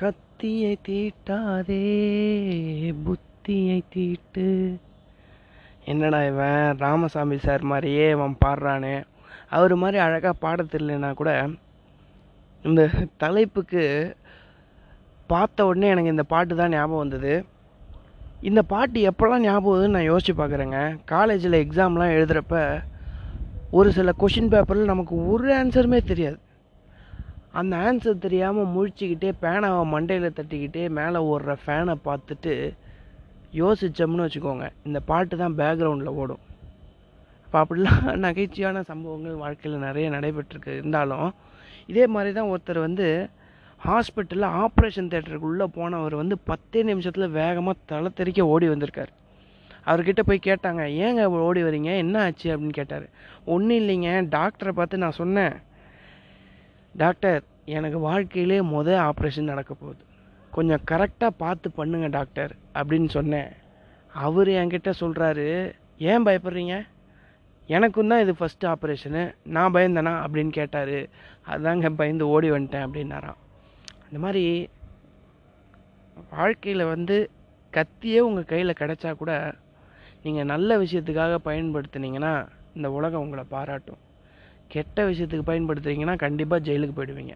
கத்தியை தீட்டாதே புத்தியை தீட்டு. என்னடா இவன் ராமசாமி சார் மாதிரியே அவன் பாடுறானே. அவர் மாதிரி அழகாக பாட தெரியலனா கூட இந்த தலைப்புக்கு பார்த்த உடனே எனக்கு இந்த பாட்டு தான் ஞாபகம் வந்தது. இந்த பாட்டு எப்போல்லாம் ஞாபகம் வருதுன்னு நான் யோசிச்சு பார்க்குறேங்க காலேஜில் எக்ஸாம்லாம் எழுதுகிறப்ப ஒரு சில கொஷின் பேப்பரில் நமக்கு ஒரு ஆன்சருமே தெரியாது. அந்த ஆன்சர் தெரியாமல் முழிச்சிக்கிட்டே பேனாவை மண்டையில் தட்டிக்கிட்டே மேலே ஓடுற ஃபேனை பார்த்துட்டு யோசித்தோம்னு வச்சுக்கோங்க. இந்த பாட்டு தான் பேக்ரவுண்டில் ஓடும். அப்போ அப்படிலாம் நகைச்சுவையான சம்பவங்கள் வாழ்க்கையில் நிறைய நடைபெற்றிருக்கு. இருந்தாலும் இதே மாதிரி தான் ஒருத்தர் வந்து ஹாஸ்பிட்டலில் ஆப்ரேஷன் தேட்டருக்குள்ளே போனவர் வந்து பத்தே நிமிஷத்தில் வேகமாக தலை தெறிக்க ஓடி வந்திருக்கார். அவர்கிட்ட போய் கேட்டாங்க ஏங்க ஓடி வரீங்க? என்ன ஆச்சு? அப்படின்னு கேட்டார். ஒன்றும் இல்லைங்க. டாக்டரை பார்த்து நான் சொன்னேன். டாக்டர் எனக்கு வாழ்க்கையிலே மொதல் ஆப்ரேஷன் நடக்க போகுது. கொஞ்சம் கரெக்டாக பார்த்து பண்ணுங்க டாக்டர் அப்படின்னு சொன்னேன். அவர் என்கிட்ட சொல்கிறாரு ஏன் பயப்படுறீங்க? எனக்கும் தான் இது ஃபஸ்ட்டு ஆப்ரேஷனு நான் பயந்தேனா? அப்படின்னு கேட்டார். அதாங்க பயந்து ஓடி வந்துட்டேன் அப்படின்னாராம். இந்த மாதிரி வாழ்க்கையில் வந்து கத்தியே உங்கள் கையில் கிடைச்சா கூட நீங்கள் நல்ல விஷயத்துக்காக பயன்படுத்துனீங்கன்னா இந்த உலகம் உங்களை பாராட்டும். கெட்ட விஷயத்துக்கு பயன்படுத்துறீங்கன்னா கண்டிப்பாக ஜெயிலுக்கு போயிடுவீங்க.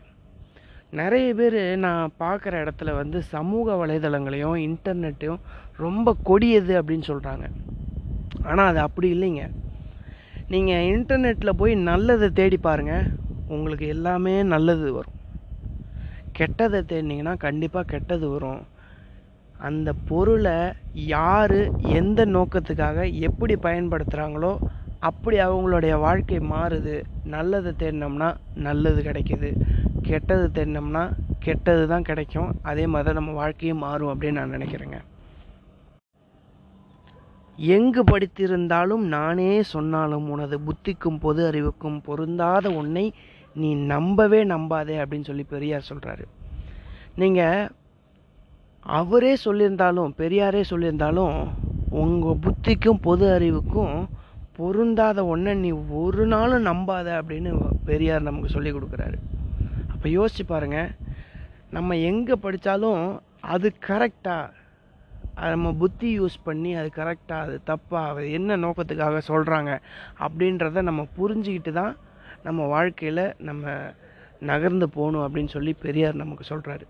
நிறைய பேர் நான் பார்க்குற இடத்துல வந்து சமூக வலைதளங்களையும் இன்டர்நெட்டையும் ரொம்ப கொடியது அப்படின்னு சொல்கிறாங்க ஆனால் அது அப்படி இல்லைங்க. நீங்கள் இன்டர்நெட்டில் போய் நல்லதை தேடி பாருங்கள் உங்களுக்கு எல்லாமே நல்லது வரும். கெட்டதை தேடினீங்கன்னா கண்டிப்பாக கெட்டது வரும். அந்த பொருளை யார் எந்த நோக்கத்துக்காக எப்படி பயன்படுத்துகிறாங்களோ அப்படி அவங்களுடைய வாழ்க்கை மாறுது. நல்லது தேடினோம்னா நல்லது கிடைக்குது. கெட்டது தேடினோம்னா கெட்டது தான் கிடைக்கும். அதே மாதிரி தான் நம்ம வாழ்க்கையும் மாறும் அப்படின்னு நான் நினைக்கிறேங்க. எங்கு படித்திருந்தாலும் நானே சொன்னாலும் உனது புத்திக்கும் பொது அறிவுக்கும் பொருந்தாத உன்னை நீ நம்பவே நம்பாதே அப்படின்னு சொல்லி பெரியார் சொல்கிறாரு நீங்கள் அவரே சொல்லியிருந்தாலும் பெரியாரே சொல்லியிருந்தாலும் உங்கள் புத்திக்கும் பொது அறிவுக்கும் பொருந்தாத ஒன்றை நீ ஒரு நாளும் நம்பாத அப்படின்னு பெரியார் நமக்கு சொல்லி கொடுக்குறாரு. அப்போ யோசிச்சு பாருங்க நம்ம எங்கே படித்தாலும் அது கரெக்டாக அதை நம்ம புத்தி யூஸ் பண்ணி அது கரெக்டாக அது தப்பாக அது என்ன நோக்கத்துக்காக சொல்கிறாங்க அப்படின்றத நம்ம புரிஞ்சுக்கிட்டு தான் நம்ம வாழ்க்கையில் நம்ம நகர்ந்து போகணும் அப்படின்னு சொல்லி பெரியார் நமக்கு சொல்கிறாரு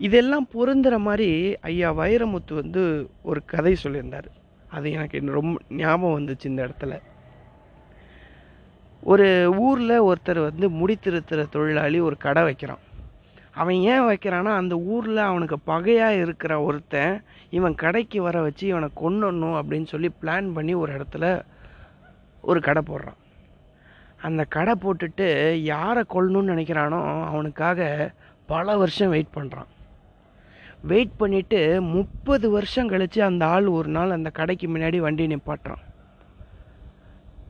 இதெல்லாம் பொருந்துற மாதிரி ஐயா வைரமுத்து வந்து ஒரு கதை சொல்லியிருந்தார். அது எனக்கு ரொம்ப ஞாபகம் வந்துச்சு இந்த இடத்துல. ஒரு ஊரில் ஒருத்தர் வந்து முடித்திருத்துற தொழிலாளி ஒரு கடை வைக்கிறான். அவன் ஏன் வைக்கிறான்னா அந்த ஊரில் அவனுக்கு பகையாக இருக்கிற ஒருத்தன் இவன் கடைக்கு வர வச்சு இவனை கொன்னணும் அப்படின்னு சொல்லி பிளான் பண்ணி ஒரு இடத்துல ஒரு கடை போடுறான். அந்த கடை போட்டுட்டு யாரை கொல்லணும்னு நினைக்கிறானோ அவனுக்காக பல வருஷம் வெயிட் பண்ணுறான் வெயிட் பண்ணிவிட்டு முப்பது வருஷம் கழித்து அந்த ஆள் ஒரு நாள் அந்த கடைக்கு முன்னாடி வண்டி நிப்பாட்டுறான்.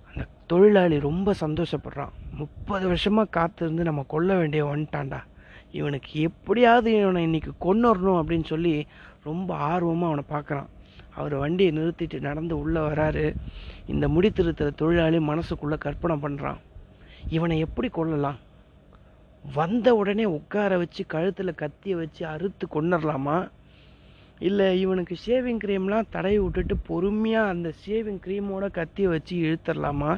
அந்த தொழிலாளி ரொம்ப சந்தோஷப்படுறான். முப்பது வருஷமாக காத்திருந்து நம்ம கொல்ல வேண்டிய வந்துட்டான்டா. இவனுக்கு எப்படியாவது இவனை இன்னைக்கு கொண்டுறணும் அப்படின்னு சொல்லி ரொம்ப ஆர்வமாக அவனை பார்க்குறான். அவர் வண்டியை நிறுத்திட்டு நடந்து உள்ளே வராரு. இந்த முடித்திருத்துற தொழிலாளி மனசுக்குள்ளே கற்பனை பண்ணுறான் இவனை எப்படி கொல்லலாம்? வந்த உடனே உட்கார வச்சு கழுத்தில் கத்தியை வச்சு அறுத்து கொண்டுடலாமா இல்லை இவனுக்கு ஷேவிங் க்ரீம்லாம் தடவி விட்டுட்டு பொறுமையாக அந்த ஷேவிங் க்ரீமோட கத்தியை வச்சு இழுத்துடலாமா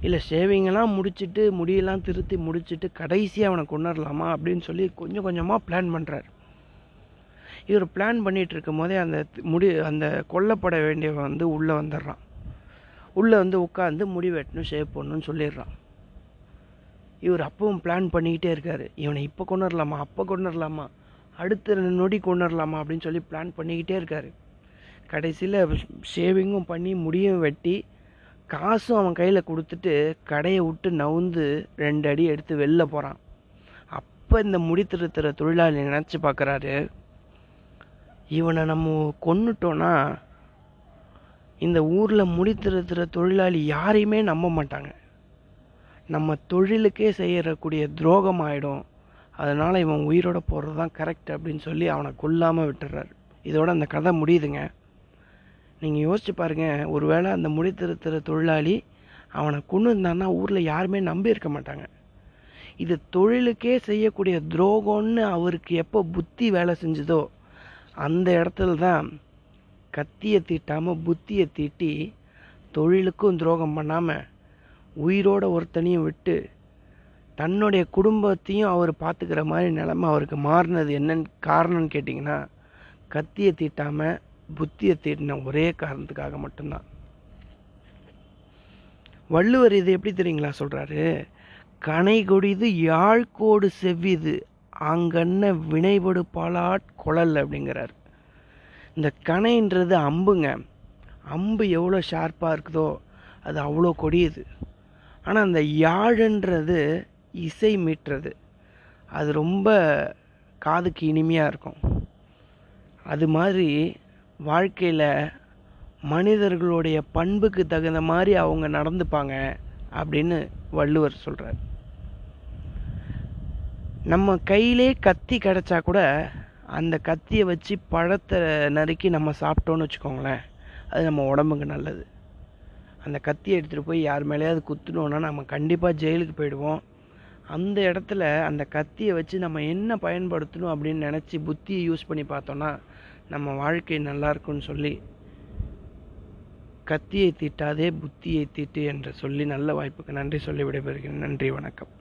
இல்லை ஷேவிங்கெல்லாம் முடிச்சுட்டு முடியெல்லாம் திருத்தி முடிச்சுட்டு கடைசியாக அவனை கொண்டுடலாமா அப்படின்னு சொல்லி கொஞ்சம் கொஞ்சமாக பிளான் பண்ணுறாரு இவர் பிளான் பண்ணிகிட்டு இருக்கும் போதே அந்த முடி அந்த கொல்லப்பட வேண்டியவன் வந்து உள்ளே வந்துடுறான். உள்ளே வந்து உட்காந்து முடி வெட்டணும் ஷேவ் பண்ணணும்னு சொல்லிடுறான். இவர் அப்பவும் பிளான் பண்ணிக்கிட்டே இருக்கார். இவனை இப்போ கொண்டுடலாமா அப்போ கொண்டுடலாமா அடுத்த ரெண்டு நொடி கொண்டுடலாமா அப்படின்னு சொல்லி பிளான் பண்ணிக்கிட்டே இருக்கார். கடைசியில் ஷேவிங்கும் பண்ணி முடியும் வெட்டி காசும் அவன் கையில் கொடுத்துட்டு கடையை விட்டு நவுந்து ரெண்டு அடி எடுத்து வெளில போகிறான் அப்போ இந்த முடி திருத்துற தொழிலாளி நினச்சி பார்க்குறாரு இவனை நம்ம கொன்னுட்டோன்னா இந்த ஊரில் முடி திருத்துற தொழிலாளி யாரையுமே நம்ப மாட்டாங்க. நம்ம தொழிலுக்கே செய்யக்கூடிய துரோகம் ஆகிடும் அதனால் இவன் உயிரோட போகிறது தான் கரெக்ட் அப்படின்னு சொல்லி அவனை கொல்லாமல் விட்டுறாரு. இதோட அந்த கதை முடியுதுங்க. நீங்கள் யோசிச்சு பாருங்கள் ஒருவேளை அந்த முடி திருத்துற தொழிலாளி அவனை கொண்டு இருந்தான்னா ஊரில் யாருமே நம்பி இருக்க மாட்டாங்க. இது தொழிலுக்கே செய்யக்கூடிய துரோகம்னு அவருக்கு எப்போ புத்தி வேலை செஞ்சதோ அந்த இடத்துல தான் கத்தியை தீட்டாமல் புத்தியை தீட்டி தொழிலுக்கும் துரோகம் பண்ணாமல் உயிரோட ஒருத்தனையும் விட்டு தன்னுடைய குடும்பத்தையும் அவர் பார்த்துக்கிற மாதிரி நிலமை அவருக்கு மாறினது என்னன்னு காரணம்னு கேட்டிங்கன்னா கத்தியை தீட்டாமல் புத்தியை தீட்டின ஒரே காரணத்துக்காக மட்டும்தான். வள்ளுவர் இது எப்படி தெரியுங்களா சொல்கிறாரு கனை கொடிது யாழ்கோடு செவ்விது அங்கன்ன வினைபடு பாலாட் குழல் அப்படிங்கிறார். இந்த கணைன்றது அம்புங்க. அம்பு எவ்வளோ ஷார்ப்பாக இருக்குதோ அது அவ்வளோ கொடியுது. ஆனால் அந்த யாழுன்றது இசை மீட்டுறது. அது ரொம்ப காதுக்கு இனிமையாக இருக்கும். அது மாதிரி வாழ்க்கையில் மனிதர்களுடைய பண்புக்கு தகுந்த மாதிரி அவங்க நடந்துப்பாங்க அப்படின்னு வள்ளுவர் சொல்கிறார் நம்ம கையிலே கத்தி கிடச்சா கூட அந்த கத்தியை வச்சு பழத்தை நறுக்கி நம்ம சாப்பிட்டோன்னு வச்சுக்கோங்களேன் அது நம்ம உடம்புக்கு நல்லது. அந்த கத்தியை எடுத்துகிட்டு போய் யார் மேலேயாவது குத்துனோன்னா நம்ம கண்டிப்பாக ஜெயிலுக்கு போயிடுவோம். அந்த இடத்துல அந்த கத்தியை வச்சு நம்ம என்ன பயன்படுத்தணும் அப்படின்னு நினச்சி புத்தியை யூஸ் பண்ணி பார்த்தோன்னா நம்ம வாழ்க்கை நல்லா இருக்கும்னு சொல்லி கத்தியை தீட்டாதே புத்தியை தீட்டு என்று சொல்லி நல்ல வாய்ப்புக்கு நன்றி சொல்லி விடைபெறுகிறேன். நன்றி வணக்கம்.